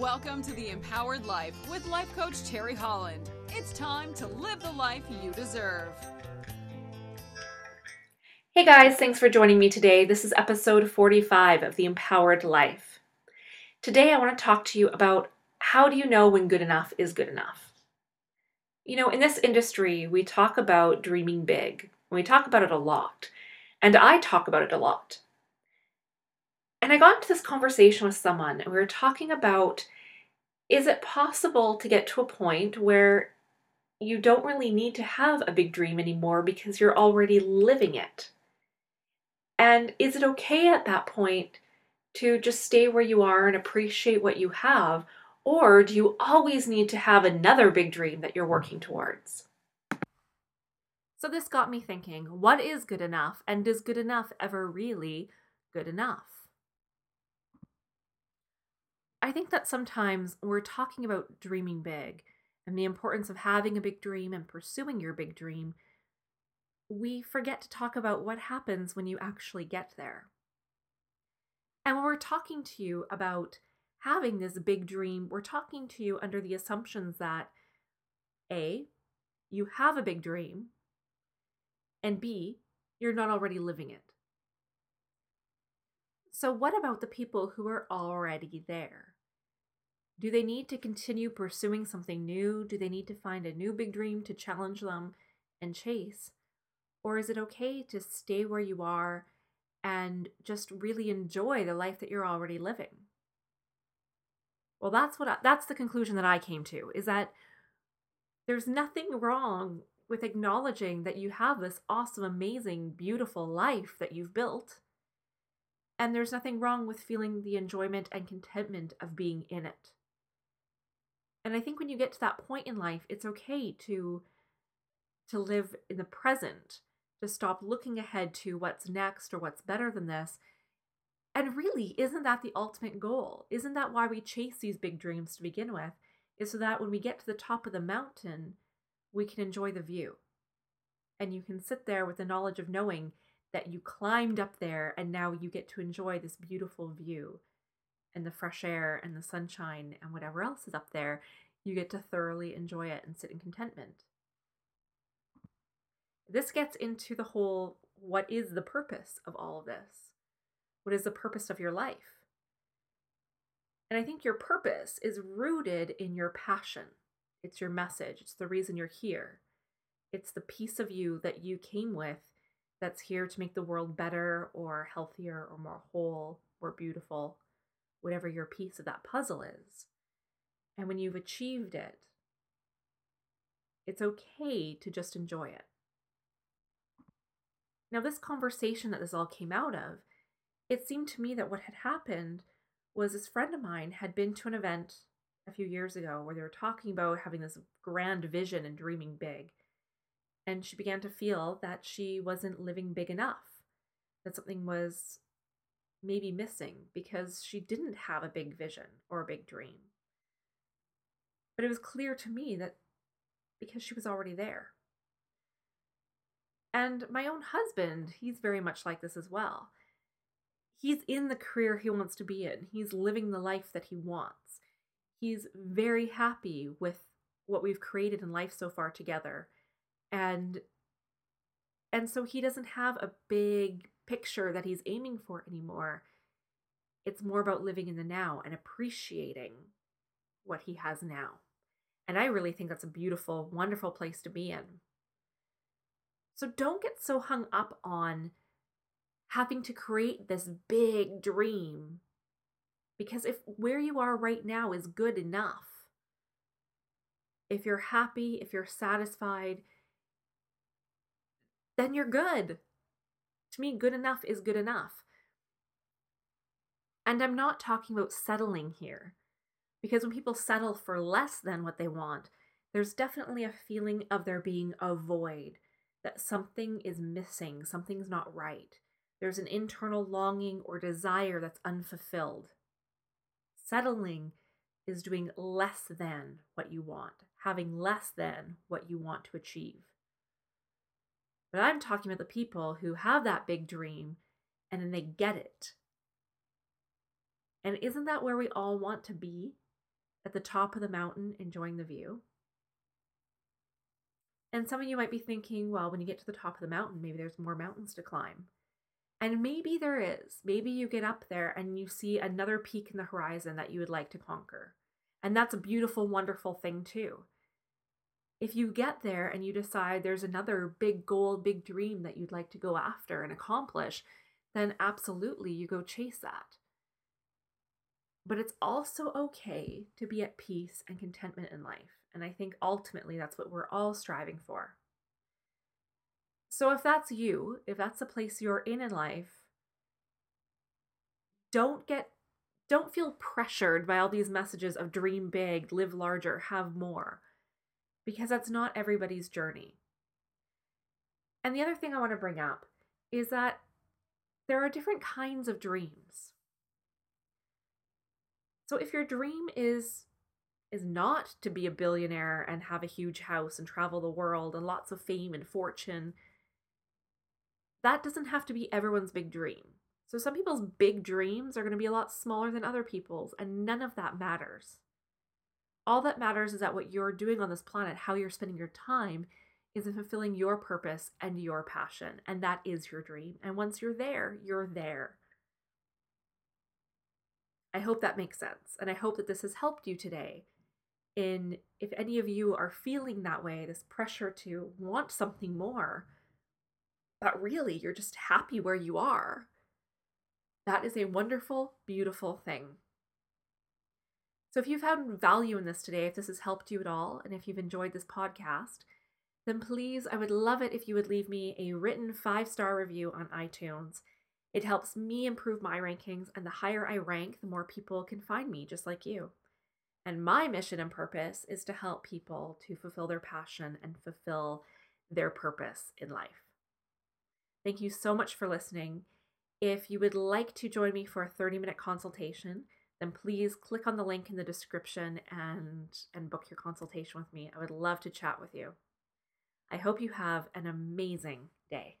Welcome to the Empowered Life with life coach Terry Holland. It's time to live the life you deserve. Hey guys, thanks for joining me today. This is episode 45 of the Empowered Life. Today I want to talk to you about how do you know when good enough is good enough? You know, in this industry, we talk about dreaming big. We talk about it a lot. And I talk about it a lot. And I got into this conversation with someone, and we were talking about is it possible to get to a point where you don't really need to have a big dream anymore because you're already living it? And is it okay at that point to just stay where you are and appreciate what you have? Or do you always need to have another big dream that you're working towards? So, this got me thinking what is good enough? And is good enough ever really good enough? I think that sometimes we're talking about dreaming big and the importance of having a big dream and pursuing your big dream. We forget to talk about what happens when you actually get there. And when we're talking to you about having this big dream, we're talking to you under the assumptions that A, you have a big dream, and B, you're not already living it. So, what about the people who are already there? Do they need to continue pursuing something new? Do they need to find a new big dream to challenge them and chase? Or is it okay to stay where you are and just really enjoy the life that you're already living? Well, that's what I, that's the conclusion that I came to is that there's nothing wrong with acknowledging that you have this awesome, amazing, beautiful life that you've built. And there's nothing wrong with feeling the enjoyment and contentment of being in it. And I think when you get to that point in life, it's okay to to live in the present, to stop looking ahead to what's next or what's better than this. And really, isn't that the ultimate goal? Isn't that why we chase these big dreams to begin with? Is so that when we get to the top of the mountain, we can enjoy the view. And you can sit there with the knowledge of knowing that you climbed up there and now you get to enjoy this beautiful view and the fresh air and the sunshine and whatever else is up there, you get to thoroughly enjoy it and sit in contentment. This gets into the whole what is the purpose of all of this? What is the purpose of your life? And I think your purpose is rooted in your passion. It's your message, it's the reason you're here. It's the piece of you that you came with that's here to make the world better or healthier or more whole or beautiful whatever your piece of that puzzle is. And when you've achieved it, it's okay to just enjoy it. Now, this conversation that this all came out of, it seemed to me that what had happened was this friend of mine had been to an event a few years ago where they were talking about having this grand vision and dreaming big. And she began to feel that she wasn't living big enough, that something was maybe missing because she didn't have a big vision or a big dream. But it was clear to me that because she was already there. And my own husband, he's very much like this as well. He's in the career he wants to be in, he's living the life that he wants. He's very happy with what we've created in life so far together. And and so he doesn't have a big picture that he's aiming for anymore. It's more about living in the now and appreciating what he has now. And I really think that's a beautiful, wonderful place to be in. So don't get so hung up on having to create this big dream. Because if where you are right now is good enough, if you're happy, if you're satisfied, then you're good. To me, good enough is good enough. And I'm not talking about settling here, because when people settle for less than what they want, there's definitely a feeling of there being a void, that something is missing, something's not right. There's an internal longing or desire that's unfulfilled. Settling is doing less than what you want, having less than what you want to achieve. But I'm talking about the people who have that big dream and then they get it. And isn't that where we all want to be? At the top of the mountain enjoying the view. And some of you might be thinking, well, when you get to the top of the mountain, maybe there's more mountains to climb. And maybe there is. Maybe you get up there and you see another peak in the horizon that you would like to conquer. And that's a beautiful, wonderful thing, too. If you get there and you decide there's another big goal, big dream that you'd like to go after and accomplish, then absolutely you go chase that. But it's also okay to be at peace and contentment in life. And I think ultimately that's what we're all striving for. So if that's you, if that's the place you're in in life, don't get don't feel pressured by all these messages of dream big, live larger, have more. Because that's not everybody's journey. And the other thing I want to bring up is that there are different kinds of dreams. So if your dream is is not to be a billionaire and have a huge house and travel the world and lots of fame and fortune, that doesn't have to be everyone's big dream. So some people's big dreams are going to be a lot smaller than other people's, and none of that matters. All that matters is that what you're doing on this planet, how you're spending your time, is in fulfilling your purpose and your passion, and that is your dream. And once you're there, you're there. I hope that makes sense. And I hope that this has helped you today. In if any of you are feeling that way, this pressure to want something more, but really you're just happy where you are, that is a wonderful, beautiful thing. So if you've found value in this today, if this has helped you at all, and if you've enjoyed this podcast, then please, I would love it if you would leave me a written five star review on iTunes it helps me improve my rankings, and the higher I rank, the more people can find me, just like you. And my mission and purpose is to help people to fulfill their passion and fulfill their purpose in life. Thank you so much for listening. If you would like to join me for a 30 minute consultation, then please click on the link in the description and, and book your consultation with me. I would love to chat with you. I hope you have an amazing day.